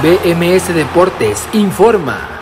BMS Deportes informa.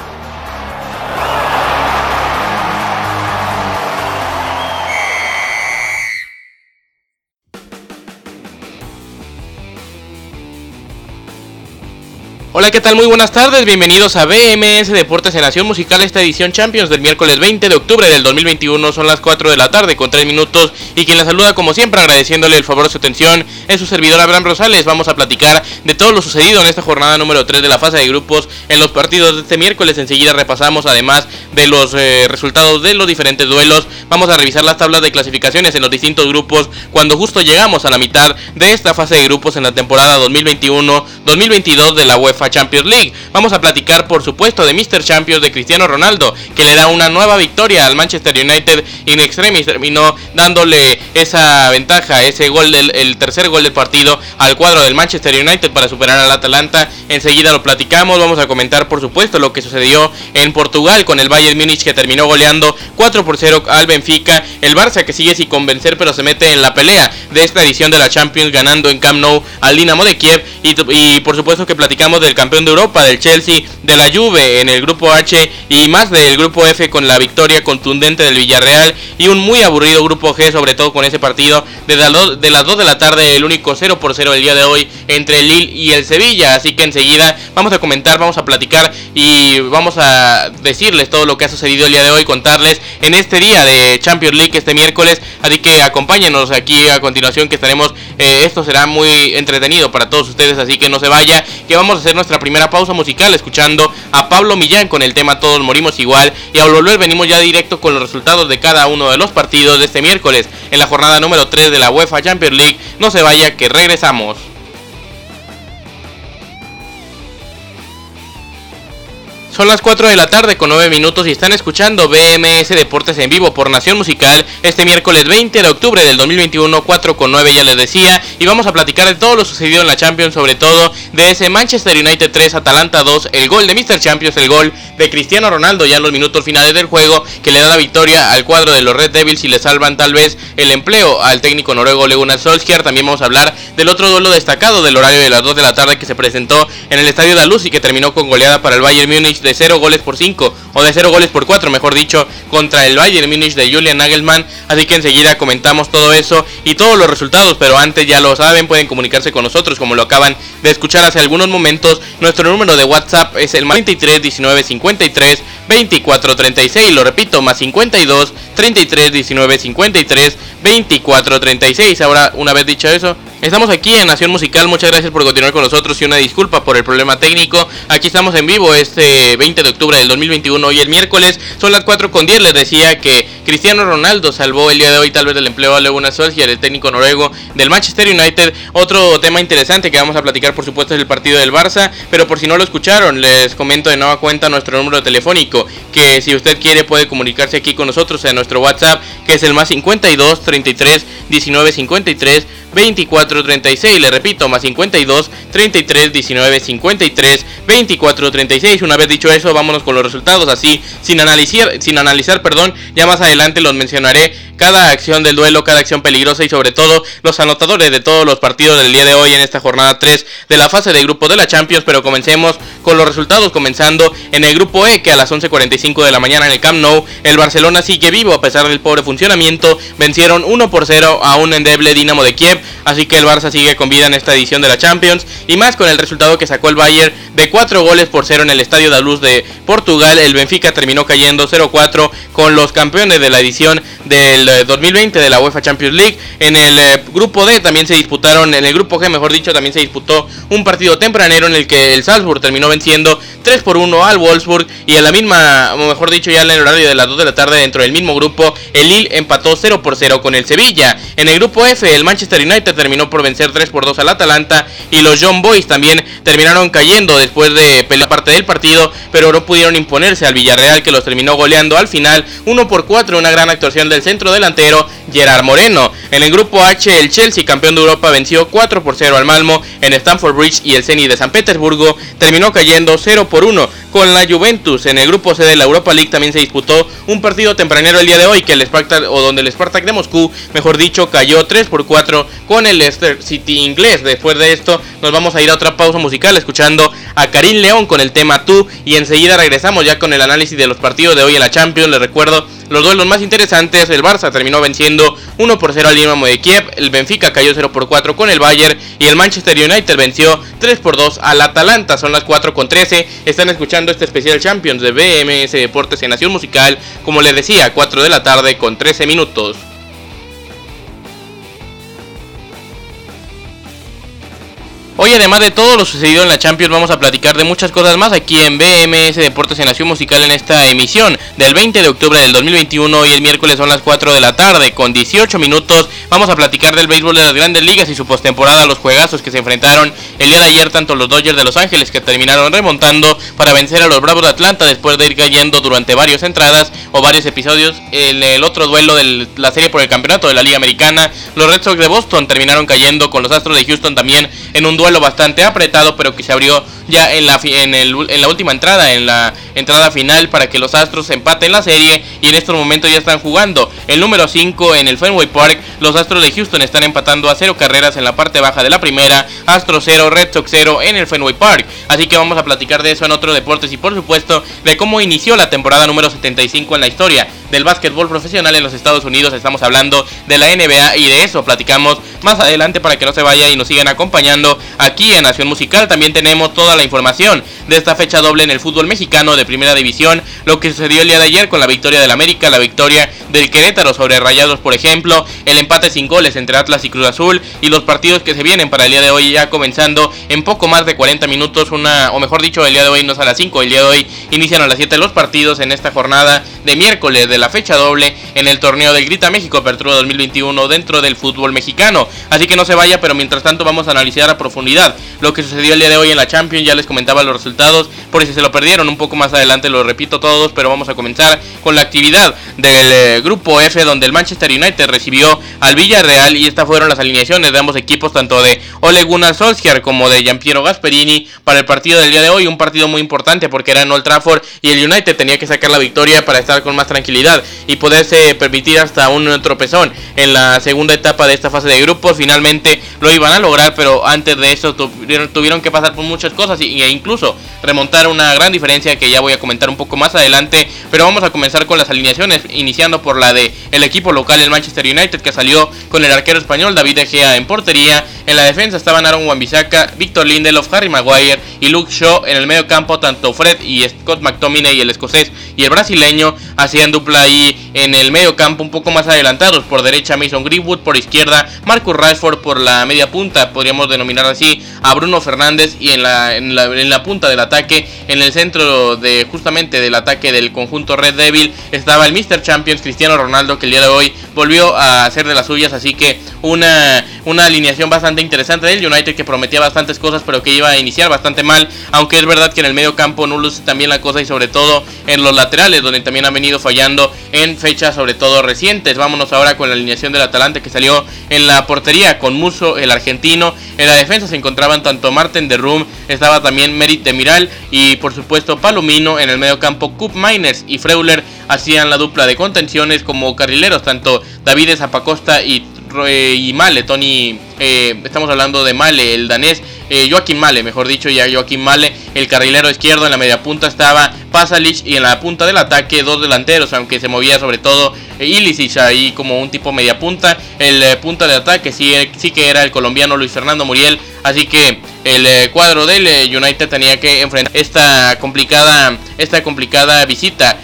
Hola, ¿qué tal? Muy buenas tardes, bienvenidos a BMS Deportes en Nación Musical, esta edición Champions del miércoles 20 de octubre del 2021, son las 4 de la tarde con 3 minutos y quien la saluda como siempre agradeciéndole el favor de su atención es su servidor Abraham Rosales, vamos a platicar de todo lo sucedido en esta jornada número 3 de la fase de grupos en los partidos de este miércoles, enseguida repasamos además de los eh, resultados de los diferentes duelos, vamos a revisar las tablas de clasificaciones en los distintos grupos cuando justo llegamos a la mitad de esta fase de grupos en la temporada 2021-2022 de la UEFA Champions League. Vamos a platicar, por supuesto, de Mr. Champions de Cristiano Ronaldo, que le da una nueva victoria al Manchester United in extremis. Terminó dándole esa ventaja, ese gol del el tercer gol del partido al cuadro del Manchester United para superar al Atalanta. Enseguida lo platicamos. Vamos a comentar, por supuesto, lo que sucedió en Portugal con el Bayern Múnich que terminó goleando 4 por 0 al Benfica. El Barça que sigue sin convencer, pero se mete en la pelea de esta edición de la Champions, ganando en Camp Nou al Dinamo de Kiev. Y, y por supuesto que platicamos del campeón de Europa, del Chelsea, de la Juve en el grupo H y más del grupo F con la victoria contundente del Villarreal y un muy aburrido grupo G, sobre todo con ese partido de, las 2 de la tarde, el único 0 por 0 el día de hoy entre el Lille y el Sevilla. Así que enseguida vamos a comentar, vamos a platicar y vamos a decirles todo lo que ha sucedido el día de hoy, contarles en este día de Champions League este miércoles. Así que acompáñenos aquí a continuación que estaremos, eh, esto será muy entretenido para todos ustedes, así que no se vaya, que vamos a hacer nuestra primera pausa musical escuchando a Pablo Millán con el tema Todos morimos igual y al volver venimos ya directo con los resultados de cada uno de los partidos de este miércoles en la jornada número 3 de la UEFA Champions League. No se vaya que regresamos. Son las 4 de la tarde con 9 minutos y están escuchando BMS Deportes en vivo por Nación Musical este miércoles 20 de octubre del 2021, 4 con 9 ya les decía, y vamos a platicar de todo lo sucedido en la Champions, sobre todo de ese Manchester United 3, Atalanta 2, el gol de Mr. Champions, el gol de Cristiano Ronaldo ya en los minutos finales del juego, que le da la victoria al cuadro de los Red Devils y le salvan tal vez el empleo al técnico noruego Leguna Solskjaer. También vamos a hablar del otro duelo destacado del horario de las 2 de la tarde que se presentó en el Estadio de Luz y que terminó con goleada para el Bayern Múnich de 0 goles por 5 o de 0 goles por 4, mejor dicho, contra el Bayern Munich de Julian Nagelmann. Así que enseguida comentamos todo eso y todos los resultados, pero antes ya lo saben, pueden comunicarse con nosotros como lo acaban de escuchar hace algunos momentos. Nuestro número de WhatsApp es el 23 19 53 24 36, lo repito, más 52 33 19 53 24 36. Ahora, una vez dicho eso, Estamos aquí en Nación Musical, muchas gracias por continuar con nosotros y una disculpa por el problema técnico. Aquí estamos en vivo este 20 de octubre del 2021 y el miércoles son las 4 con 10. Les decía que Cristiano Ronaldo salvó el día de hoy tal vez del empleo a Leguna Solskjaer, el técnico noruego del Manchester United. Otro tema interesante que vamos a platicar por supuesto es el partido del Barça, pero por si no lo escucharon les comento de nueva cuenta nuestro número telefónico que si usted quiere puede comunicarse aquí con nosotros en nuestro WhatsApp que es el más 52 33 19 53 24 36. Le repito, más 52 33 19 53 24 36. Una vez dicho eso, vámonos con los resultados. Así, sin analizar, sin analizar, perdón, ya más adelante los mencionaré cada acción del duelo, cada acción peligrosa y sobre todo los anotadores de todos los partidos del día de hoy en esta jornada 3 de la fase de grupo de la Champions. Pero comencemos con los resultados, comenzando en el grupo E, que a las 11.45 de la mañana en el Camp Nou, el Barcelona sigue vivo a pesar del pobre funcionamiento. Vencieron 1 por 0 a un endeble Dinamo de Kiev, así que el Barça sigue con vida en esta edición de la Champions. Y más con el resultado que sacó el Bayern de 4 goles por 0 en el Estadio da Luz de Portugal. El Benfica terminó cayendo 0-4 con los campeones de la edición del 2020 de la UEFA Champions League. En el eh, grupo D también se disputaron, en el grupo G mejor dicho, también se disputó un partido tempranero en el que el Salzburg terminó venciendo 3 por 1 al Wolfsburg y en la misma, mejor dicho, ya en el horario de las 2 de la tarde dentro del mismo grupo, el Lille empató 0 por 0 con el Sevilla. En el grupo F, el Manchester United terminó por vencer 3 por 2 al Atalanta y los John Boys también terminaron cayendo después de pelear parte del partido, pero no pudieron imponerse al Villarreal que los terminó goleando al final 1 por 4, una gran actuación del centro delantero Gerard Moreno. En el grupo H, el Chelsea, campeón de Europa, venció 4 por 0 al Malmo en Stamford Bridge y el Zenit de San Petersburgo terminó cayendo 0 por 1 con la Juventus. En el grupo C de la Europa League también se disputó un partido tempranero el día de hoy que el Spartak, o donde el Spartak de Moscú, mejor dicho, cayó 3 por 4 con el Leicester City inglés. Después de esto nos vamos a ir a otra pausa musical escuchando a Karim León con el tema Tú y enseguida regresamos ya con el análisis de los partidos de hoy en la Champions. Les recuerdo los duelos más interesantes, el Barça terminó venciendo 1 por 0 al Dinamo de Kiev, el Benfica cayó 0 por 4 con el Bayern y el Manchester United venció 3 por 2 al Atalanta. Son las 4 con 13. Están escuchando este especial Champions de BMS Deportes en Nación Musical, como les decía, 4 de la tarde con 13 minutos. Hoy además de todo lo sucedido en la Champions vamos a platicar de muchas cosas más aquí en BMS Deportes en Nación Musical en esta emisión del 20 de octubre del 2021 y el miércoles son las 4 de la tarde con 18 minutos. Vamos a platicar del béisbol de las grandes ligas y su postemporada, los juegazos que se enfrentaron el día de ayer tanto los Dodgers de Los Ángeles que terminaron remontando para vencer a los Bravos de Atlanta después de ir cayendo durante varias entradas o varios episodios en el otro duelo de la serie por el campeonato de la Liga Americana. Los Red Sox de Boston terminaron cayendo con los Astros de Houston también en un duelo duelo bastante apretado, pero que se abrió ya en la, en, el, en la última entrada, en la entrada final, para que los Astros empaten la serie. Y en estos momentos ya están jugando el número 5 en el Fenway Park. Los Astros de Houston están empatando a cero carreras en la parte baja de la primera. Astros 0, Red Sox 0 en el Fenway Park. Así que vamos a platicar de eso en otros deportes y por supuesto de cómo inició la temporada número 75 en la historia del básquetbol profesional en los Estados Unidos. Estamos hablando de la NBA y de eso platicamos más adelante para que no se vaya y nos sigan acompañando aquí en Nación Musical. También tenemos toda la información de esta fecha doble en el fútbol mexicano de primera división. Lo que sucedió el día de ayer con la victoria del América, la victoria del Querétaro sobre Rayados, por ejemplo, el empate sin goles entre Atlas y Cruz Azul y los partidos que se vienen para el día de hoy ya comenzando en poco más de 40 minutos, una o mejor dicho, el día de hoy no es a las 5, el día de hoy inician a las 7 los partidos en esta jornada de miércoles de la fecha doble en el torneo del Grita México Apertura 2021 dentro del fútbol mexicano. Así que no se vaya, pero mientras tanto vamos a analizar a profundidad lo que sucedió el día de hoy en la Champions. Ya les comentaba los resultados, por si se lo perdieron un poco más adelante, lo repito todos, pero vamos a comenzar con la actividad del eh, grupo F, donde el Manchester United recibió al Villarreal y estas fueron las alineaciones de ambos equipos, tanto de Ole Gunnar Solskjaer como de Giampiero Gasperini para el partido del día de hoy. Un partido muy importante porque era en Old Trafford y el United tenía que sacar la victoria para estar con más tranquilidad y poderse permitir hasta un tropezón en la segunda etapa de esta fase de grupos. Finalmente lo iban a lograr, pero antes de eso tuvieron, que pasar por muchas cosas e incluso remontar una gran diferencia que ya voy a comentar un poco más adelante. Pero vamos a comenzar con las alineaciones, iniciando por la de el equipo local, el Manchester United, que salió con el arquero español David De en portería. En la defensa estaban Aaron wan Víctor Lindelof, Harry Maguire y Luke Shaw. En el medio campo, tanto Fred y Scott McTominay, el escocés y el brasileño, hacían dupla ahí en el medio campo un poco más adelantados. Por derecha Mason Greenwood, por izquierda Marcus Rashford por la media punta, podríamos denominar así a Bruno Fernández y en la, en la, punta del ataque, en el centro de justamente del ataque del conjunto Red Devil, estaba el Mr. Champions Cristiano Ronaldo que el día de hoy volvió a hacer de las suyas, así que una, una alineación bastante interesante del United que prometía bastantes cosas pero que iba a iniciar bastante mal, aunque es verdad que en el medio campo no luce también la cosa y sobre todo en los laterales donde también han venido fallando en fechas sobre todo recientes. Vámonos ahora con la alineación del Atalante que salió en la portería con Muso, el argentino. En la defensa se encontraban tanto Marten de Rum, estaba también Merit de Miral y por supuesto Palomino. En el medio campo Cup Miners y Freuler hacían la dupla de contenciones como carrileros, tanto David Zapacosta y y Male, Tony, eh, estamos hablando de Male, el danés, eh, Joaquín Male, mejor dicho, ya Joaquín Male, el carrilero izquierdo en la media punta estaba Pasalic y en la punta del ataque dos delanteros, aunque se movía sobre todo eh, Ilicic ahí como un tipo media punta, el eh, punta de ataque sí, sí que era el colombiano Luis Fernando Muriel, así que el cuadro del United tenía que enfrentar esta complicada esta complicada visita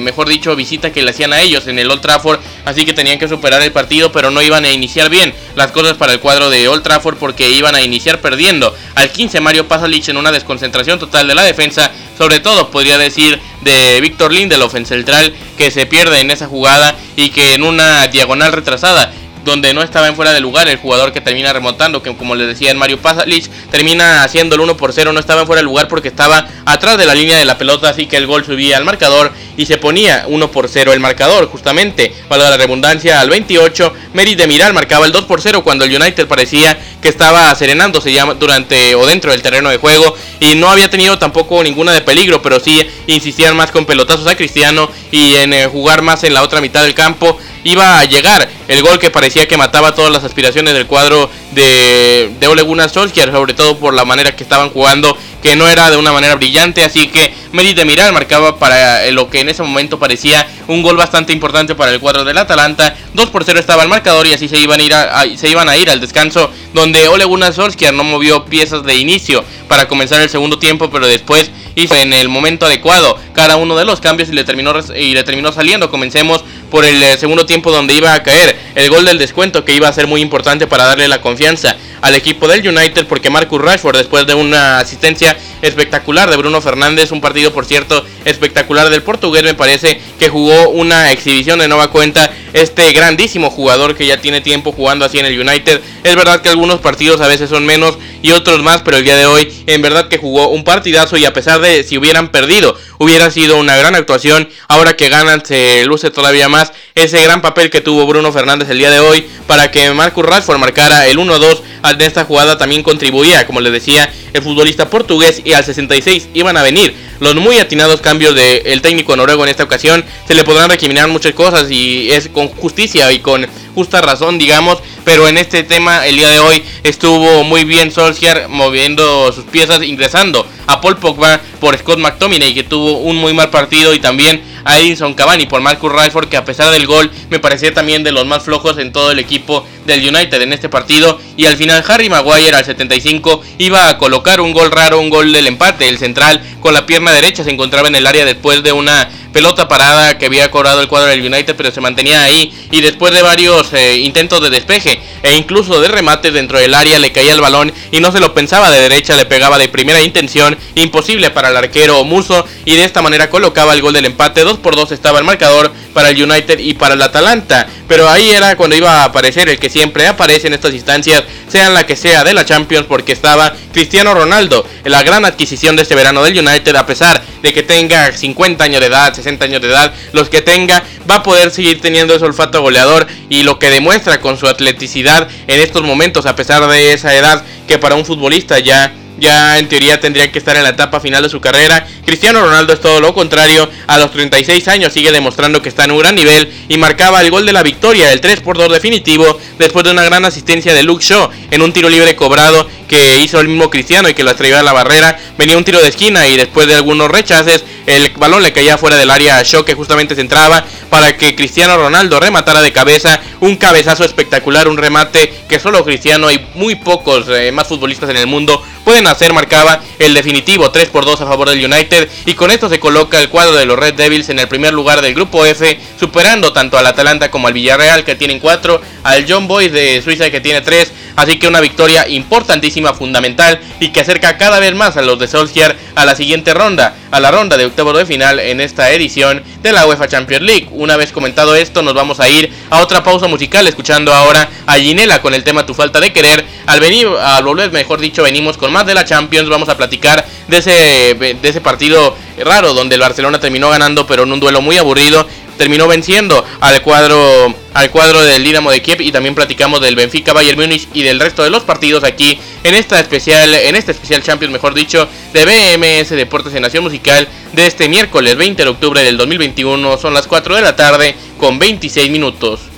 mejor dicho visita que le hacían a ellos en el Old Trafford así que tenían que superar el partido pero no iban a iniciar bien las cosas para el cuadro de Old Trafford porque iban a iniciar perdiendo. Al 15 Mario Pasalic en una desconcentración total de la defensa, sobre todo podría decir de Víctor Lindelof en central que se pierde en esa jugada y que en una diagonal retrasada donde no estaba en fuera de lugar el jugador que termina remontando, que como les decía en Mario Pasalic, termina haciendo el 1 por 0, no estaba en fuera de lugar porque estaba atrás de la línea de la pelota, así que el gol subía al marcador y se ponía 1 por 0 el marcador, justamente, para la redundancia, al 28, Merit de Miral marcaba el 2 por 0 cuando el United parecía que estaba serenándose ya durante o dentro del terreno de juego y no había tenido tampoco ninguna de peligro, pero sí insistían más con pelotazos a Cristiano y en eh, jugar más en la otra mitad del campo iba a llegar. El gol que parecía que mataba todas las aspiraciones del cuadro de, de Ole Gunnar Solskjaer, sobre todo por la manera que estaban jugando, que no era de una manera brillante, así que Merit de Miral marcaba para eh, lo que en ese momento parecía un gol bastante importante para el cuadro del Atalanta, 2 por 0 estaba el marcador y así se iban a ir, se iban a ir al descanso, donde Ole Gunnar Solskjaer no movió piezas de inicio para comenzar el segundo tiempo, pero después hizo en el momento adecuado cada uno de los cambios y le terminó, y le terminó saliendo. Comencemos por el eh, segundo tiempo donde iba a caer el gol del descuento que iba a ser muy importante para darle la confianza al equipo del United porque Marcus Rashford después de una asistencia espectacular de Bruno Fernández, un partido por cierto espectacular del portugués me parece que jugó una exhibición de nueva cuenta este grandísimo jugador que ya tiene tiempo jugando así en el United. Es verdad que algunos partidos a veces son menos y otros más, pero el día de hoy en verdad que jugó un partidazo y a pesar de si hubieran perdido, hubiera sido una gran actuación. Ahora que ganan se luce todavía más ese gran papel que tuvo Bruno Fernández el día de hoy para que Marcus Rashford marcara el 1-2 de esta jugada también contribuía, como les decía, el futbolista portugués y al 66 iban a venir los muy atinados cambios del técnico noruego en esta ocasión. Se le podrán recriminar muchas cosas y es con justicia y con justa razón, digamos, pero en este tema el día de hoy estuvo muy bien Solskjaer moviendo sus piezas, ingresando a Paul Pogba por Scott McTominay, que tuvo un muy mal partido, y también a Edinson Cavani por Marcus Rashford, que a pesar del gol me parecía también de los más flojos en todo el equipo del United en este partido. Y al final Harry Maguire al 75 iba a colocar un gol raro, un gol del empate. El central con la pierna derecha se encontraba en el área después de una pelota parada que había cobrado el cuadro del United, pero se mantenía ahí. Y después de varios eh, intentos de despeje e incluso de remate dentro del área, le caía el balón y no se lo pensaba de derecha, le pegaba de primera intención. Imposible para el arquero Muso y de esta manera colocaba el gol del empate. 2 por 2 estaba el marcador para el United y para el Atalanta. Pero ahí era cuando iba a aparecer el que siempre aparece en estas instancias, sean la que sea de la Champions, porque estaba Cristiano Ronaldo, la gran adquisición de este verano del United, a pesar de que tenga 50 años de edad, 60 años de edad, los que tenga, va a poder seguir teniendo ese olfato goleador y lo que demuestra con su atleticidad en estos momentos, a pesar de esa edad que para un futbolista ya ya en teoría tendría que estar en la etapa final de su carrera. Cristiano Ronaldo es todo lo contrario, a los 36 años sigue demostrando que está en un gran nivel y marcaba el gol de la victoria, el 3 por 2 definitivo, después de una gran asistencia de Luke Shaw en un tiro libre cobrado que hizo el mismo Cristiano y que lo atrayó a la barrera. Venía un tiro de esquina y después de algunos rechaces, el balón le caía fuera del área a Shaw que justamente se entraba para que Cristiano Ronaldo rematara de cabeza. Un cabezazo espectacular, un remate que solo Cristiano y muy pocos eh, más futbolistas en el mundo pueden hacer. Marcaba el definitivo 3 por 2 a favor del United y con esto se coloca el cuadro de los Red Devils en el primer lugar del grupo F, superando tanto al Atalanta como al Villarreal que tienen 4, al John Boys de Suiza que tiene 3. Así que una victoria importantísima, fundamental y que acerca cada vez más a los de Solskjaer a la siguiente ronda, a la ronda de octavo de final en esta edición de la UEFA Champions League. Una vez comentado esto, nos vamos a ir a otra pausa musical escuchando ahora a Ginela con el tema Tu falta de querer. Al venir, al volver, mejor dicho, venimos con más de la Champions. Vamos a platicar de ese, de ese partido raro donde el Barcelona terminó ganando, pero en un duelo muy aburrido terminó venciendo al cuadro al cuadro del Dinamo de Kiev y también platicamos del Benfica Bayern Múnich y del resto de los partidos aquí en esta especial en este especial Champions mejor dicho de BMS Deportes en Nación Musical de este miércoles 20 de octubre del 2021 son las 4 de la tarde con 26 minutos.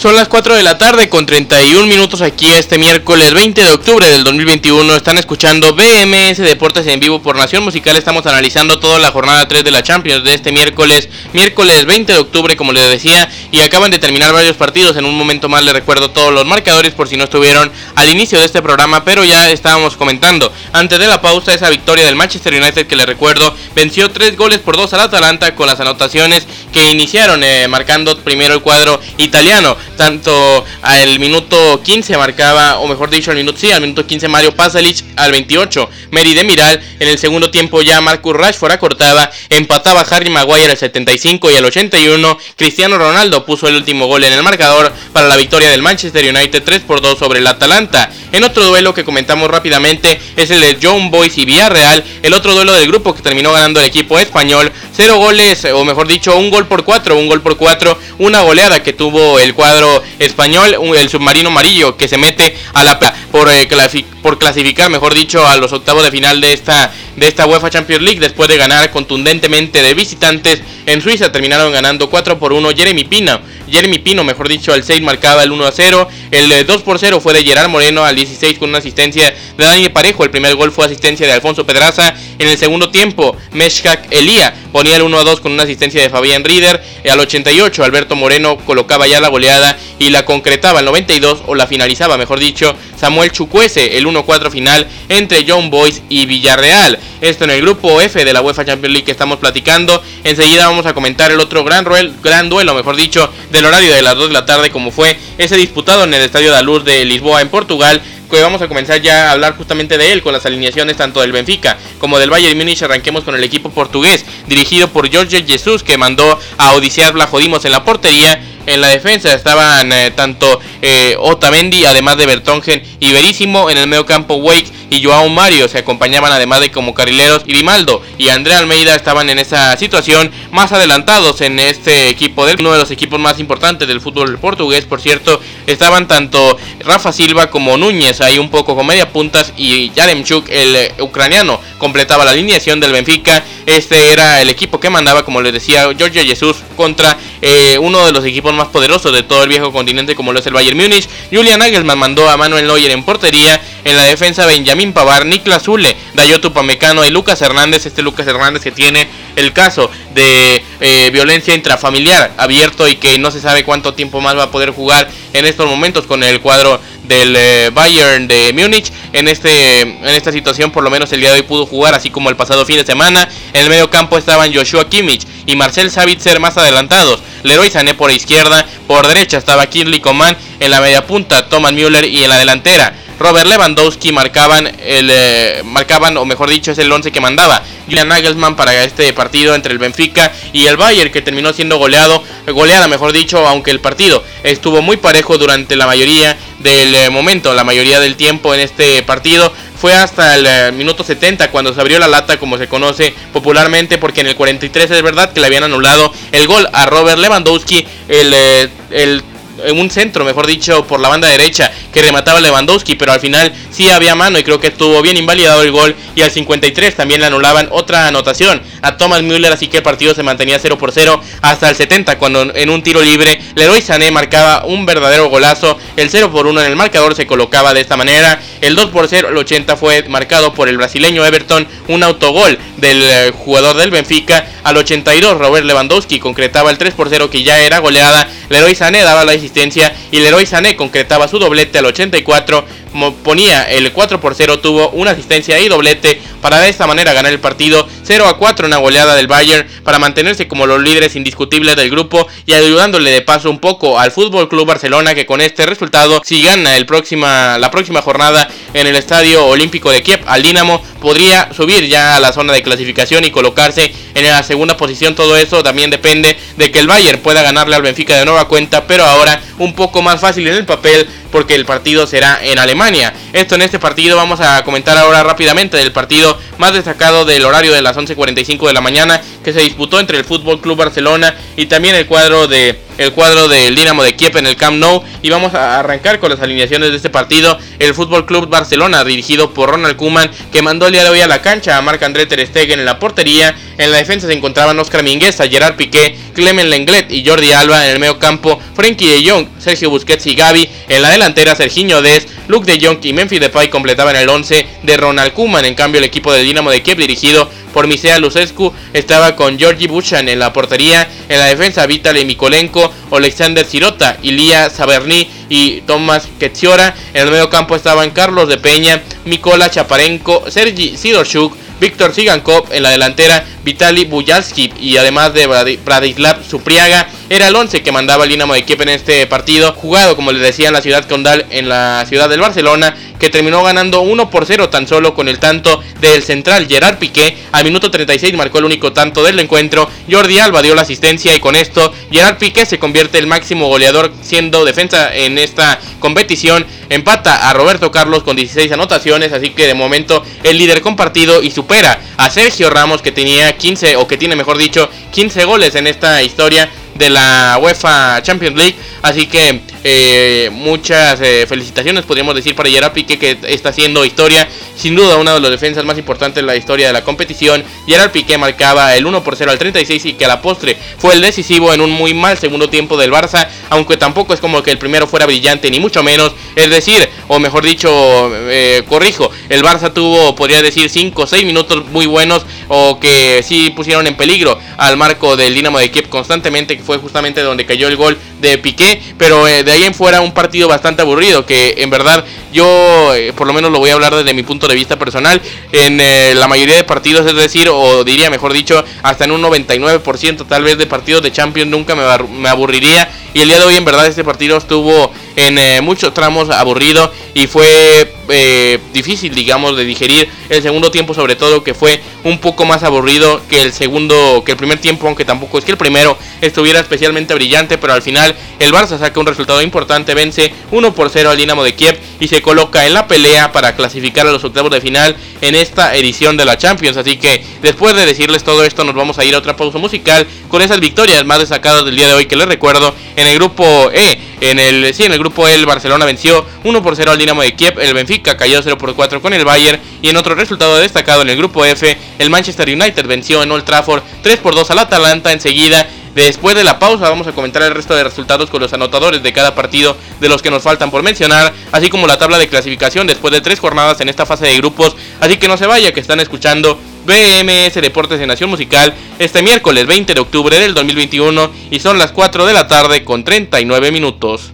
Son las 4 de la tarde con 31 minutos aquí este miércoles 20 de octubre del 2021. Están escuchando BMS Deportes en vivo por Nación Musical. Estamos analizando toda la jornada 3 de la Champions de este miércoles, miércoles 20 de octubre como les decía. Y acaban de terminar varios partidos. En un momento más les recuerdo todos los marcadores por si no estuvieron al inicio de este programa. Pero ya estábamos comentando antes de la pausa esa victoria del Manchester United que les recuerdo venció 3 goles por 2 al Atalanta con las anotaciones que iniciaron eh, marcando primero el cuadro italiano tanto al minuto 15 marcaba, o mejor dicho, al minuto, sí, al minuto 15 Mario Pasalic, al 28 Mary Demiral, en el segundo tiempo ya Marcus Rashford acortaba, empataba Harry Maguire al 75 y al 81 Cristiano Ronaldo puso el último gol en el marcador para la victoria del Manchester United 3 por 2 sobre el Atalanta. En otro duelo que comentamos rápidamente es el de John Boys y Villarreal, el otro duelo del grupo que terminó ganando el equipo español, cero goles, o mejor dicho, un gol por cuatro, un gol por cuatro, una goleada que tuvo el cuadro español, el submarino amarillo que se mete a la por, eh, por clasificar, mejor dicho, a los octavos de final de esta, de esta UEFA Champions League después de ganar contundentemente de visitantes en Suiza. Terminaron ganando 4 por 1 Jeremy Pino. Jeremy Pino, mejor dicho, al 6 marcaba el 1 a 0. El 2 eh, por 0 fue de Gerard Moreno al 16 con una asistencia de Dani Parejo. El primer gol fue asistencia de Alfonso Pedraza. En el segundo tiempo, Meshkak Elía ponía el 1 a 2 con una asistencia de Fabián Rieder. Al 88, Alberto Moreno colocaba ya la goleada y la concretaba al 92 o la finalizaba, mejor dicho, Samuel Chucuese, el 1-4 final entre John Boys y Villarreal. Esto en el grupo F de la UEFA Champions League que estamos platicando. Enseguida vamos a comentar el otro gran, gran duelo, mejor dicho, del horario de las 2 de la tarde, como fue ese disputado en el Estadio da Luz de Lisboa en Portugal que vamos a comenzar ya a hablar justamente de él con las alineaciones tanto del Benfica como del Bayern Múnich. Arranquemos con el equipo portugués dirigido por Jorge Jesus que mandó a Odisseas Blajodimos en la portería en la defensa estaban eh, tanto eh, Otamendi, además de Bertongen y Verísimo. En el medio campo Wake y Joao Mario se acompañaban además de como carrileros Grimaldo y André Almeida estaban en esa situación más adelantados en este equipo del uno de los equipos más importantes del fútbol portugués. Por cierto, estaban tanto Rafa Silva como Núñez ahí un poco con media puntas y Yaremchuk, el eh, ucraniano, completaba la alineación del Benfica. Este era el equipo que mandaba, como les decía, George Jesús contra uno de los equipos más poderoso de todo el viejo continente como lo es el Bayern Múnich. Julian Nagelsmann mandó a Manuel Neuer en portería, en la defensa Benjamín Pavar, Niklas Zule, Dayoto Pamecano y Lucas Hernández, este Lucas Hernández que tiene el caso de eh, violencia intrafamiliar abierto y que no se sabe cuánto tiempo más va a poder jugar en estos momentos con el cuadro del eh, Bayern de Múnich. En, este, en esta situación, por lo menos el día de hoy pudo jugar, así como el pasado fin de semana. En el medio campo estaban Joshua Kimmich y Marcel Savitzer más adelantados. Leroy Sané por izquierda, por derecha estaba Kirli Coman, en la media punta Thomas Müller y en la delantera Robert Lewandowski marcaban el eh, marcaban o mejor dicho es el 11 que mandaba. Julian Nagelsmann para este partido entre el Benfica y el Bayern que terminó siendo goleado goleada mejor dicho aunque el partido estuvo muy parejo durante la mayoría del eh, momento la mayoría del tiempo en este partido. Fue hasta el eh, minuto 70 cuando se abrió la lata como se conoce popularmente porque en el 43 es verdad que le habían anulado el gol a Robert Lewandowski el, el un centro, mejor dicho, por la banda derecha que remataba Lewandowski, pero al final sí había mano y creo que estuvo bien invalidado el gol y al 53 también le anulaban otra anotación a Thomas Müller, así que el partido se mantenía 0 por 0 hasta el 70 cuando en un tiro libre Leroy Sané marcaba un verdadero golazo, el 0 por 1 en el marcador se colocaba de esta manera, el 2 por 0 el 80 fue marcado por el brasileño Everton, un autogol del eh, jugador del Benfica, al 82 Robert Lewandowski concretaba el 3 por 0 que ya era goleada, Leroy Sané daba la asistencia y Leroy Sané concretaba su doblete al 84 ponía el 4 por 0, tuvo una asistencia y doblete para de esta manera ganar el partido. 0 a 4 en la goleada del Bayern para mantenerse como los líderes indiscutibles del grupo y ayudándole de paso un poco al Fútbol Club Barcelona que con este resultado si gana el próxima, la próxima jornada en el Estadio Olímpico de Kiev al Dinamo podría subir ya a la zona de clasificación y colocarse en la segunda posición. Todo eso también depende de que el Bayern pueda ganarle al Benfica de nueva cuenta pero ahora un poco más fácil en el papel porque el partido será en Alemania. Esto en este partido vamos a comentar ahora rápidamente del partido más destacado del horario de las 11:45 de la mañana que se disputó entre el Fútbol Club Barcelona y también el cuadro de el cuadro del Dinamo de Kiev en el Camp Nou y vamos a arrancar con las alineaciones de este partido. El Fútbol Club Barcelona dirigido por Ronald Koeman que mandó el día de hoy a la cancha a Marc André ter Stegen en la portería. En la defensa se encontraban Oscar Mingueza, Gerard Piqué, Clement Lenglet y Jordi Alba en el medio campo, Frenkie de Jong, Sergio Busquets y Gaby en la delantera, Serginho Des, Luke de Jong y Memphis Depay completaban el 11 de Ronald Koeman. En cambio el equipo del Dinamo de Kiev dirigido por Misea Lucescu estaba con Georgi Buchan en la portería, en la defensa Vitaly Mikolenko, Alexander Sirota, Ilia Saberni y Tomás Ketziora. En el medio campo estaban Carlos de Peña, Mikola Chaparenko, Sergi Sidorchuk, Víctor Sigankov en la delantera, Vitaly Bujalski y además de Bradislav Supriaga era el 11 que mandaba el Dinamo de Kiev en este partido, jugado como les decía en la ciudad condal en la ciudad del Barcelona, que terminó ganando 1 por 0 tan solo con el tanto del central Gerard Piqué. Al minuto 36 marcó el único tanto del encuentro. Jordi Alba dio la asistencia y con esto Gerard Piqué se convierte el máximo goleador siendo defensa en esta competición. Empata a Roberto Carlos con 16 anotaciones, así que de momento el líder compartido y supera a Sergio Ramos que tenía 15 o que tiene mejor dicho 15 goles en esta historia de la UEFA Champions League. Así que eh, muchas eh, felicitaciones, podríamos decir, para Gerard Piqué, que está haciendo historia. Sin duda, una de las defensas más importantes en la historia de la competición. Gerard Piqué marcaba el 1 por 0 al 36 y que a la postre fue el decisivo en un muy mal segundo tiempo del Barça. Aunque tampoco es como que el primero fuera brillante, ni mucho menos. Es decir, o mejor dicho, eh, corrijo, el Barça tuvo, podría decir, 5 o 6 minutos muy buenos o que sí pusieron en peligro al marco del Dinamo de Kiev constantemente, que fue justamente donde cayó el gol de Piqué. Pero de ahí en fuera un partido bastante aburrido, que en verdad yo eh, por lo menos lo voy a hablar desde mi punto de vista personal. En eh, la mayoría de partidos, es decir, o diría mejor dicho, hasta en un 99% tal vez de partidos de Champions nunca me, me aburriría. Y el día de hoy en verdad este partido estuvo en eh, muchos tramos aburrido y fue eh, difícil, digamos, de digerir. El segundo tiempo, sobre todo, que fue un poco más aburrido que el segundo, que el primer tiempo, aunque tampoco es que el primero estuviera especialmente brillante, pero al final el Barça saca un resultado importante, vence 1 por 0 al Dinamo de Kiev y se coloca en la pelea para clasificar a los octavos de final en esta edición de la Champions. Así que después de decirles todo esto, nos vamos a ir a otra pausa musical con esas victorias más destacadas del día de hoy que les recuerdo en el grupo E. En el, sí, en el grupo E el Barcelona venció 1 por 0 al Dinamo de Kiev, el Benfica cayó 0 por 4 con el Bayern y en otro resultado destacado en el grupo F, el Manchester United venció en Old Trafford 3 por 2 al Atalanta enseguida. Después de la pausa vamos a comentar el resto de resultados con los anotadores de cada partido de los que nos faltan por mencionar, así como la tabla de clasificación después de tres jornadas en esta fase de grupos, así que no se vaya que están escuchando BMS Deportes de Nación Musical este miércoles 20 de octubre del 2021 y son las 4 de la tarde con 39 minutos.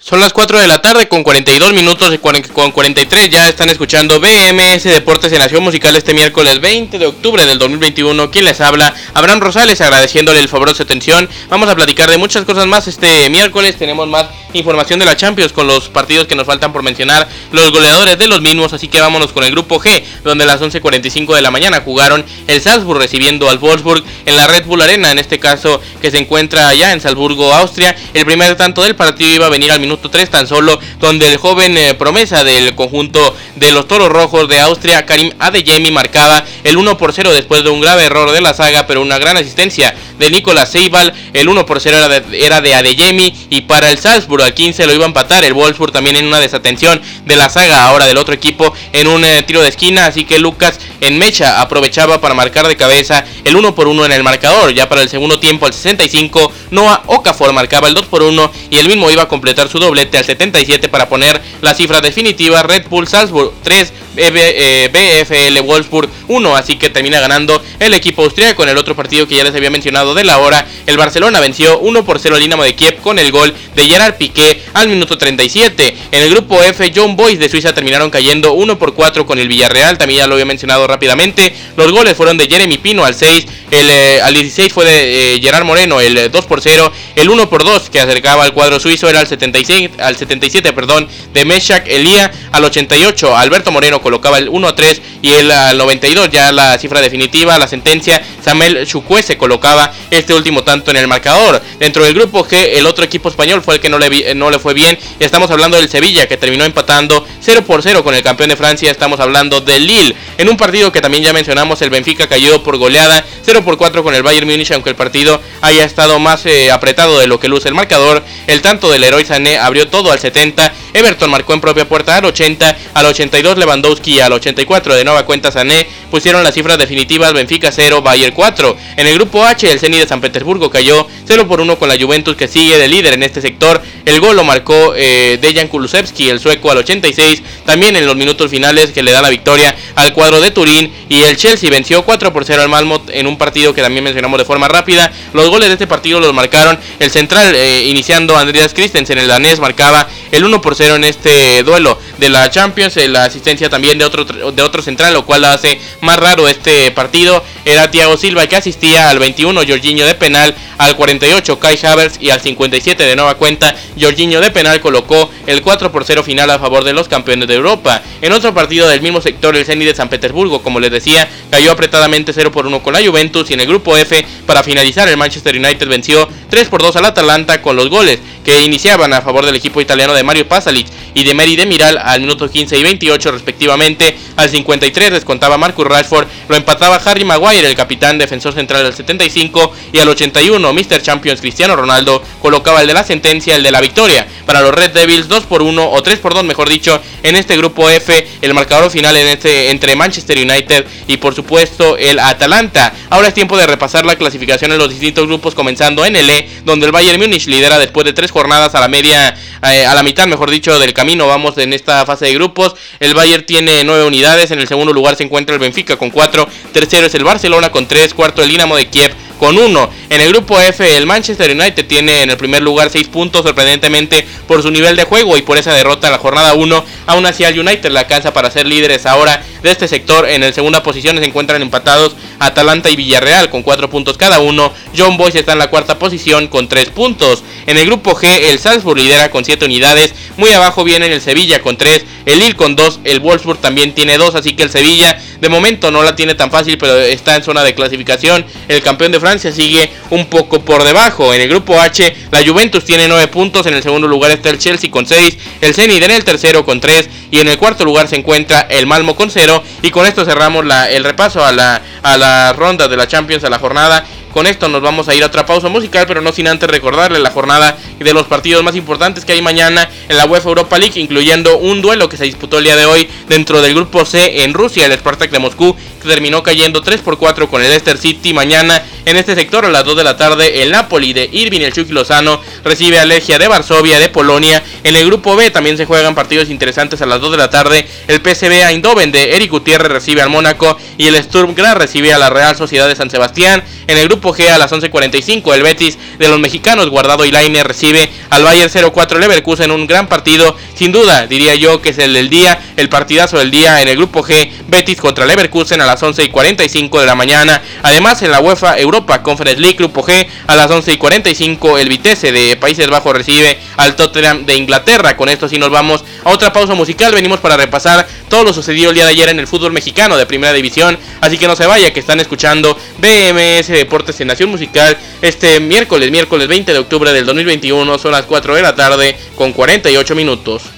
Son las 4 de la tarde con 42 minutos y con 43 ya están escuchando BMS Deportes en Nación Musical este miércoles 20 de octubre del 2021. Quien les habla, Abraham Rosales, agradeciéndole el favor de su atención. Vamos a platicar de muchas cosas más este miércoles. Tenemos más información de la Champions con los partidos que nos faltan por mencionar, los goleadores de los mismos. Así que vámonos con el grupo G, donde a las 11.45 de la mañana jugaron el Salzburg recibiendo al Wolfsburg en la Red Bull Arena, en este caso que se encuentra allá en Salzburgo, Austria. El primer tanto del partido iba a venir al minuto 3 tan solo, donde el joven eh, promesa del conjunto de los Toros Rojos de Austria, Karim Adeyemi, marcaba el 1 por 0 después de un grave error de la saga, pero una gran asistencia de Nicolás Seibal. El 1 por 0 era de, era de Adeyemi y para el Salzburg al 15 lo iba a empatar. El Wolfsburg también en una desatención de la saga ahora del otro equipo en un eh, tiro de esquina, así que Lucas en Mecha aprovechaba para marcar de cabeza el 1 por 1 en el marcador. Ya para el segundo tiempo al 65 Noah Okafor marcaba el 2 por 1 y él mismo iba a completar su doblete al 77 para poner la cifra definitiva Red Bull Salzburg 3 BFL Wolfsburg 1, así que termina ganando el equipo austríaco en el otro partido que ya les había mencionado de la hora. El Barcelona venció 1 por 0 al Dinamo de Kiev con el gol de Gerard Piqué al minuto 37. En el grupo F, John Boys de Suiza terminaron cayendo 1 por 4 con el Villarreal, también ya lo había mencionado rápidamente. Los goles fueron de Jeremy Pino al 6, el, eh, al 16 fue de eh, Gerard Moreno, el 2 por 0, el 1 por 2 que acercaba al cuadro suizo era al 76, al 77, perdón, de Meshak Elía al 88, Alberto Moreno colocaba el 1 a 3 y el al 92 ya la cifra definitiva, la sentencia, Samuel Chukwese colocaba este último tanto en el marcador. Dentro del grupo G, el otro equipo español fue el que no le, no le fue bien. Estamos hablando del Sevilla que terminó empatando 0 por 0 con el campeón de Francia. Estamos hablando del Lille. En un partido que también ya mencionamos, el Benfica cayó por goleada 0 por 4 con el Bayern Múnich, aunque el partido haya estado más eh, apretado de lo que luce el marcador. El tanto del héroe Sané abrió todo al 70. Everton marcó en propia puerta al 80, al 82 Lewandowski al 84 de nueva cuenta Sané pusieron las cifras definitivas Benfica 0, Bayern 4. En el grupo H, el Zenit de San Petersburgo cayó 0 por 1 con la Juventus que sigue de líder en este sector. El gol lo marcó eh, Dejan Kulusevski, el sueco al 86, también en los minutos finales que le da la victoria al cuadro de Turín y el Chelsea venció 4 por 0 al Malmo en un un partido que también mencionamos de forma rápida. Los goles de este partido los marcaron el central, eh, iniciando Andreas Christensen, el danés, marcaba el 1 por 0 en este duelo de la Champions. Eh, la asistencia también de otro, de otro central, lo cual hace más raro este partido. Era Thiago Silva que asistía al 21, Jorginho de penal, al 48, Kai Havertz y al 57 de nueva cuenta, Jorginho de penal colocó el 4 por 0 final a favor de los campeones de Europa. En otro partido del mismo sector, el Zenit de San Petersburgo, como les decía, cayó apretadamente 0 por 1 con la Juventus y en el grupo F, para finalizar, el Manchester United venció 3 por 2 al Atalanta con los goles que iniciaban a favor del equipo italiano de Mario Pasalic y de Meri Demiral al minuto 15 y 28 respectivamente. Al 53 descontaba Marcus Rashford, lo empataba Harry Maguire, el capitán defensor central del 75 y al 81 Mr. Champions Cristiano Ronaldo colocaba el de la sentencia, el de la victoria. Para los Red Devils 2 por 1 o 3 por 2 mejor dicho en este grupo F, el marcador final en este, entre Manchester United y por supuesto el Atalanta. Ahora es tiempo de repasar la clasificación en los distintos grupos comenzando en el E, donde el Bayern Múnich lidera después de tres jornadas a la media, eh, a la mitad, mejor dicho, del camino. Vamos en esta fase de grupos. El Bayern tiene nueve unidades. En el segundo lugar se encuentra el Benfica con cuatro. Tercero es el Barcelona con tres. Cuarto el Dinamo de Kiev con uno. En el grupo F, el Manchester United tiene en el primer lugar 6 puntos, sorprendentemente por su nivel de juego y por esa derrota en la jornada 1. Aún así, al United la alcanza para ser líderes ahora de este sector. En el segunda posición se encuentran empatados Atalanta y Villarreal con 4 puntos cada uno. John Boyce está en la cuarta posición con 3 puntos. En el grupo G, el Salzburg lidera con 7 unidades. Muy abajo viene el Sevilla con 3, el Lille con 2, el Wolfsburg también tiene 2, así que el Sevilla de momento no la tiene tan fácil, pero está en zona de clasificación. El campeón de Francia sigue un poco por debajo. En el grupo H, la Juventus tiene 9 puntos. En el segundo lugar está el Chelsea con 6. El Zenit en el tercero con 3. Y en el cuarto lugar se encuentra el Malmo con 0. Y con esto cerramos el repaso a la, a la ronda de la Champions, a la jornada. Con esto nos vamos a ir a otra pausa musical, pero no sin antes recordarle la jornada de los partidos más importantes que hay mañana en la UEFA Europa League, incluyendo un duelo que se disputó el día de hoy dentro del grupo C en Rusia, el Spartak de Moscú, que terminó cayendo 3 por 4 con el Leicester City. Mañana en este sector a las 2 de la tarde, el Napoli de Irving el Chucky Lozano recibe a Legia de Varsovia de Polonia. En el grupo B también se juegan partidos interesantes a las 2 de la tarde. El PSV Eindhoven de Eric Gutiérrez recibe al Mónaco y el Sturm Graz recibe a la Real Sociedad de San Sebastián. En el grupo G a las 11.45 el Betis de los mexicanos Guardado y Laine recibe al Bayern 04 Leverkusen un gran partido. Sin duda diría yo que es el del día, el partidazo del día en el grupo G Betis contra Leverkusen a las 11.45 de la mañana. Además en la UEFA Europa Conference League grupo G a las 11.45 el Vitesse de Países Bajos recibe al Tottenham de Inglaterra. Con esto sí nos vamos a otra pausa musical. Venimos para repasar todo lo sucedido el día de ayer en el fútbol mexicano de primera división. Así que no se vaya que están escuchando BMS Deportes en Nación Musical este miércoles, miércoles 20 de octubre del 2021, son las 4 de la tarde con 48 minutos.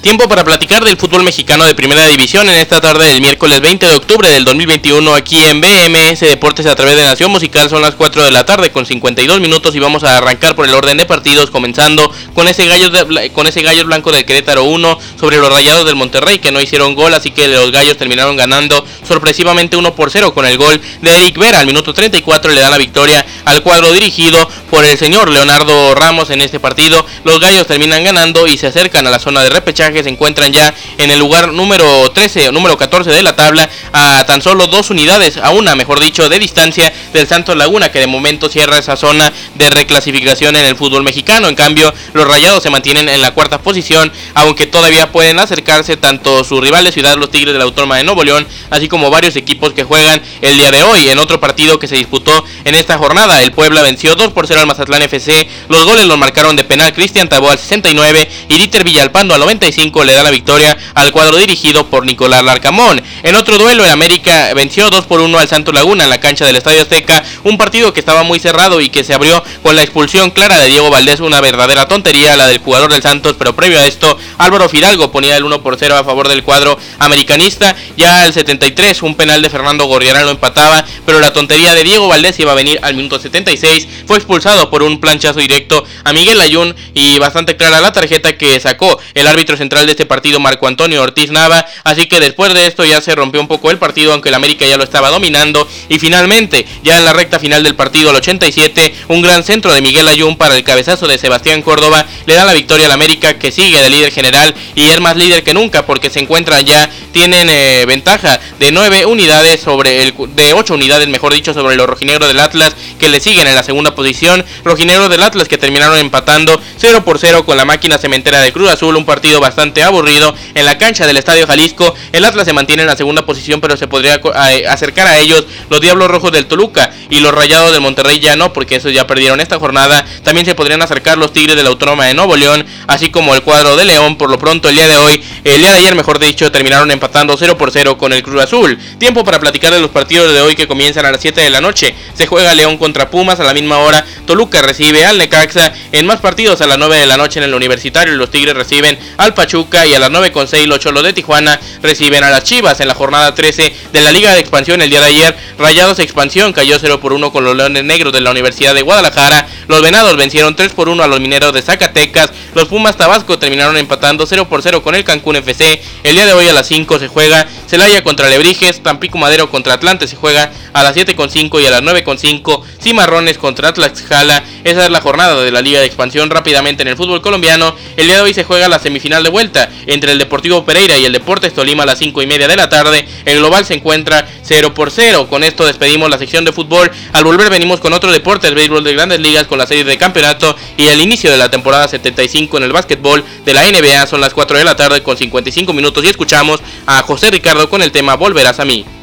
Tiempo para platicar del fútbol mexicano de primera división en esta tarde del miércoles 20 de octubre del 2021 aquí en BMS Deportes a través de Nación Musical. Son las 4 de la tarde con 52 minutos y vamos a arrancar por el orden de partidos comenzando con ese gallo, con ese gallo blanco del Querétaro 1 sobre los rayados del Monterrey que no hicieron gol así que los gallos terminaron ganando sorpresivamente 1 por 0 con el gol de Eric Vera al minuto 34 le da la victoria al cuadro dirigido por el señor Leonardo Ramos en este partido. Los gallos terminan ganando y se acercan a la zona de repechaje que se encuentran ya en el lugar número 13 o número 14 de la tabla a tan solo dos unidades, a una mejor dicho de distancia del Santos Laguna que de momento cierra esa zona de reclasificación en el fútbol mexicano. En cambio, los Rayados se mantienen en la cuarta posición, aunque todavía pueden acercarse tanto sus rivales Ciudad Los Tigres de la Autónoma de Nuevo León, así como varios equipos que juegan el día de hoy en otro partido que se disputó en esta jornada. El Puebla venció 2 por 0 al Mazatlán FC. Los goles los marcaron de penal Cristian Tabó al 69 y Dieter Villalpando al 95 le da la victoria al cuadro dirigido por Nicolás Larcamón. En otro duelo, el América venció 2 por 1 al Santo Laguna en la cancha del Estadio Azteca, un partido que estaba muy cerrado y que se abrió con la expulsión clara de Diego Valdés, una verdadera tontería la del jugador del Santos, pero previo a esto, Álvaro Fidalgo ponía el 1 por 0 a favor del cuadro americanista. Ya al 73, un penal de Fernando Gorriarán lo empataba, pero la tontería de Diego Valdés iba a venir al minuto 76. Fue expulsado por un planchazo directo a Miguel Ayun y bastante clara la tarjeta que sacó el árbitro central central de este partido Marco Antonio Ortiz Nava, así que después de esto ya se rompió un poco el partido, aunque el América ya lo estaba dominando, y finalmente, ya en la recta final del partido al 87, un gran centro de Miguel Ayun para el cabezazo de Sebastián Córdoba. Le da la victoria al América que sigue de líder general y es más líder que nunca porque se encuentra ya, tienen eh, ventaja de 9 unidades sobre el, de 8 unidades mejor dicho sobre los rojinegros del Atlas que le siguen en la segunda posición, rojinegros del Atlas que terminaron empatando 0 por 0 con la máquina cementera de Cruz Azul, un partido bastante aburrido en la cancha del Estadio Jalisco, el Atlas se mantiene en la segunda posición pero se podría acercar a ellos los Diablos Rojos del Toluca y los Rayados del Monterrey ya no porque esos ya perdieron esta jornada, también se podrían acercar los Tigres de la Autónoma de Nuevo León, así como el cuadro de León, por lo pronto el día de hoy, el día de ayer mejor dicho, terminaron empatando 0 por 0 con el Cruz Azul. Tiempo para platicar de los partidos de hoy que comienzan a las 7 de la noche. Se juega León contra Pumas a la misma hora, Toluca recibe al Necaxa, en más partidos a las 9 de la noche en el Universitario los Tigres reciben al Pachuca y a las 9 con 6 los Cholos de Tijuana reciben a las Chivas en la jornada 13 de la Liga de Expansión el día de ayer. Rayados Expansión cayó 0 por 1 con los Leones Negros de la Universidad de Guadalajara. Los Venados vencieron 3 por 1 a los Mineros de Zacatecas. Los Pumas Tabasco terminaron empatando 0 por 0 con el Cancún FC. El día de hoy a las 5 se juega Celaya contra Lebrijes, Tampico Madero contra Atlante se juega a las 7 con 5 y a las 9 con 5 Cimarrones contra Tlaxcala. Esa es la jornada de la Liga de Expansión rápidamente en el fútbol colombiano. El día de hoy se juega la semifinal de vuelta entre el Deportivo Pereira y el Deportes Tolima a las 5 y media de la tarde. El global se encuentra 0 por 0. Con esto despedimos la sección de fútbol. Al volver venimos con otro deporte, el béisbol de grandes ligas con la serie de campeonato y el inicio de la temporada 75 en el básquetbol de la NBA. Son las 4 de la tarde con 55 minutos y escuchamos a José Ricardo con el tema Volverás a mí.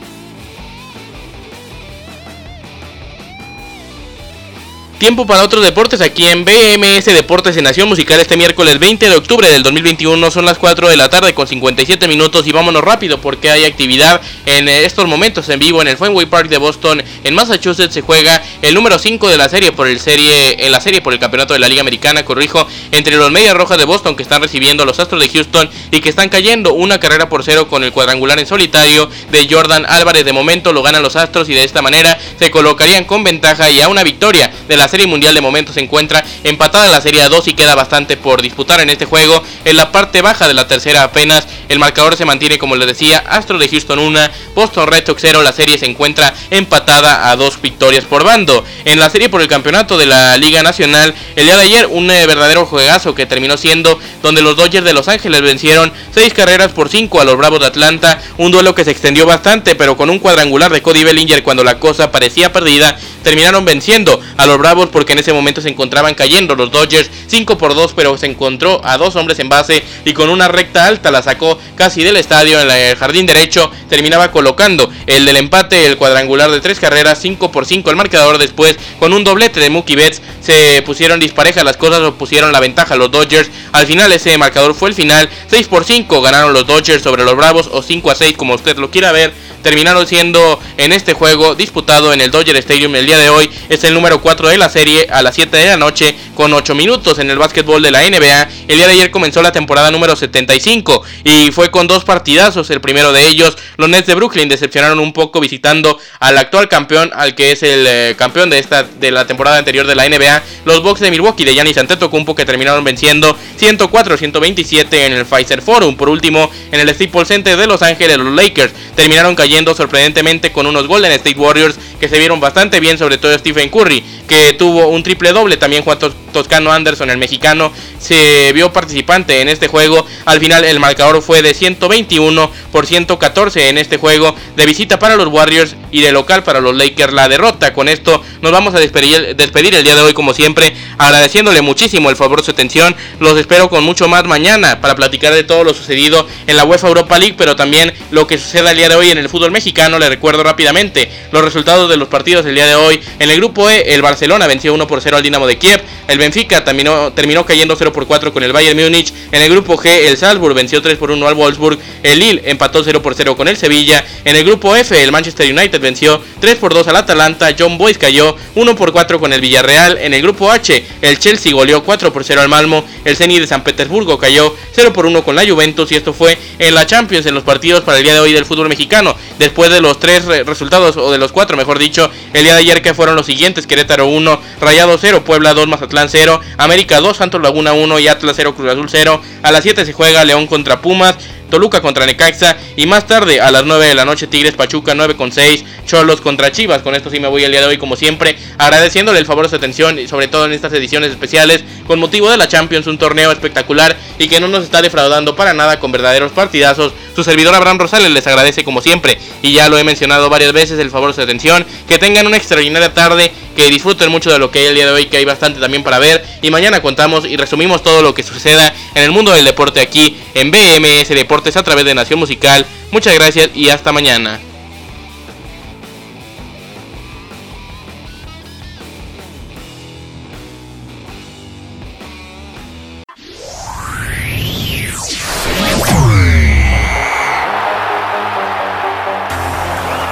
Tiempo para otros deportes aquí en BMS Deportes en Nación Musical este miércoles 20 de octubre del 2021. Son las 4 de la tarde con 57 minutos y vámonos rápido porque hay actividad en estos momentos en vivo en el Fenway Park de Boston en Massachusetts. Se juega el número 5 de la serie por el serie en la serie por el campeonato de la Liga Americana, corrijo, entre los Medias Rojas de Boston que están recibiendo a los Astros de Houston y que están cayendo una carrera por cero con el cuadrangular en solitario de Jordan Álvarez. De momento lo ganan los Astros y de esta manera se colocarían con ventaja y a una victoria de la Serie Mundial de momento se encuentra empatada en la Serie 2 y queda bastante por disputar en este juego. En la parte baja de la tercera apenas el marcador se mantiene como les decía, Astro de Houston 1, Boston Red Sox 0, la serie se encuentra empatada a dos victorias por bando. En la serie por el campeonato de la Liga Nacional, el día de ayer un eh, verdadero juegazo que terminó siendo donde los Dodgers de Los Ángeles vencieron 6 carreras por 5 a los Bravos de Atlanta, un duelo que se extendió bastante, pero con un cuadrangular de Cody Bellinger cuando la cosa parecía perdida, terminaron venciendo a los Bravos porque en ese momento se encontraban cayendo los Dodgers 5 por 2, pero se encontró a dos hombres en base y con una recta alta la sacó casi del estadio en el jardín derecho, terminaba colocando el del empate, el cuadrangular de tres carreras, 5 por 5 el marcador. Después con un doblete de Mookie Betts se pusieron disparejas las cosas o pusieron la ventaja los Dodgers, al final ese marcador fue el final, 6 por 5 ganaron los Dodgers sobre los Bravos o 5 a 6 como usted lo quiera ver, terminaron siendo en este juego disputado en el Dodger Stadium el día de hoy, es el número 4 de la serie a las 7 de la noche con 8 minutos en el básquetbol de la NBA. El día de ayer comenzó la temporada número 75 y fue con dos partidazos. El primero de ellos, los Nets de Brooklyn decepcionaron un poco visitando al actual campeón, al que es el eh, campeón de esta de la temporada anterior de la NBA, los Bucks de Milwaukee de Giannis Antetokounmpo que terminaron venciendo 104-127 en el Pfizer Forum. Por último, en el Staples Center de Los Ángeles, los Lakers terminaron cayendo sorprendentemente con unos Golden State Warriors que se vieron bastante bien, sobre todo Stephen Curry, que tuvo un triple doble, también Juan Toscano Anderson, el mexicano, se vio participante en este juego. Al final el marcador fue de 121 por 114 en este juego, de visita para los Warriors y de local para los Lakers la derrota. Con esto nos vamos a despedir, despedir el día de hoy como siempre, agradeciéndole muchísimo el favor de su atención. Los espero con mucho más mañana para platicar de todo lo sucedido en la UEFA Europa League, pero también lo que suceda el día de hoy en el fútbol mexicano. Le recuerdo rápidamente los resultados de los partidos del día de hoy. En el grupo E, el Barcelona venció 1 por 0 al Dinamo de Kiev. El Benfica terminó, terminó cayendo 0 por 4 con el Bayern Múnich. En el grupo G, el Salzburg venció 3 por 1 al Wolfsburg. El Lille empató 0 por 0 con el Sevilla. En el grupo F, el Manchester United venció 3 por 2 al Atalanta, John Boyce cayó 1 por 4 con el Villarreal. En el grupo H, el Chelsea goleó 4 por 0 al Malmo, el Zenit de San Petersburgo cayó 0 por 1 con la Juventus y esto fue en la Champions en los partidos para el día de hoy del fútbol mexicano. Después de los tres resultados, o de los cuatro mejor dicho, el día de ayer que fueron los siguientes, Querétaro 1, Rayado 0, Puebla 2, Mazatlán 0, América 2, Santos Laguna 1 y Atlas 0, Cruz Azul 0. A las 7 se juega León contra Pumas, Toluca contra Necaxa y más tarde a las 9 de la noche Tigres Pachuca 9 con 6, Cholos contra Chivas. Con esto sí me voy el día de hoy como siempre, agradeciéndole el favor de su atención y sobre todo en estas ediciones especiales con motivo de la Champions, un torneo espectacular y que no nos está defraudando para nada con verdaderos partidazos. Su servidor Abraham Rosales les agradece como siempre y ya lo he mencionado varias veces el favor de su atención. Que tengan una extraordinaria tarde, que disfruten mucho de lo que hay el día de hoy, que hay bastante también para ver y mañana contamos y resumimos todo lo que suceda en el mundo del deporte aquí en BMS Deportes a través de Nación Musical. Muchas gracias y hasta mañana.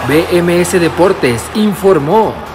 BMS Deportes informó.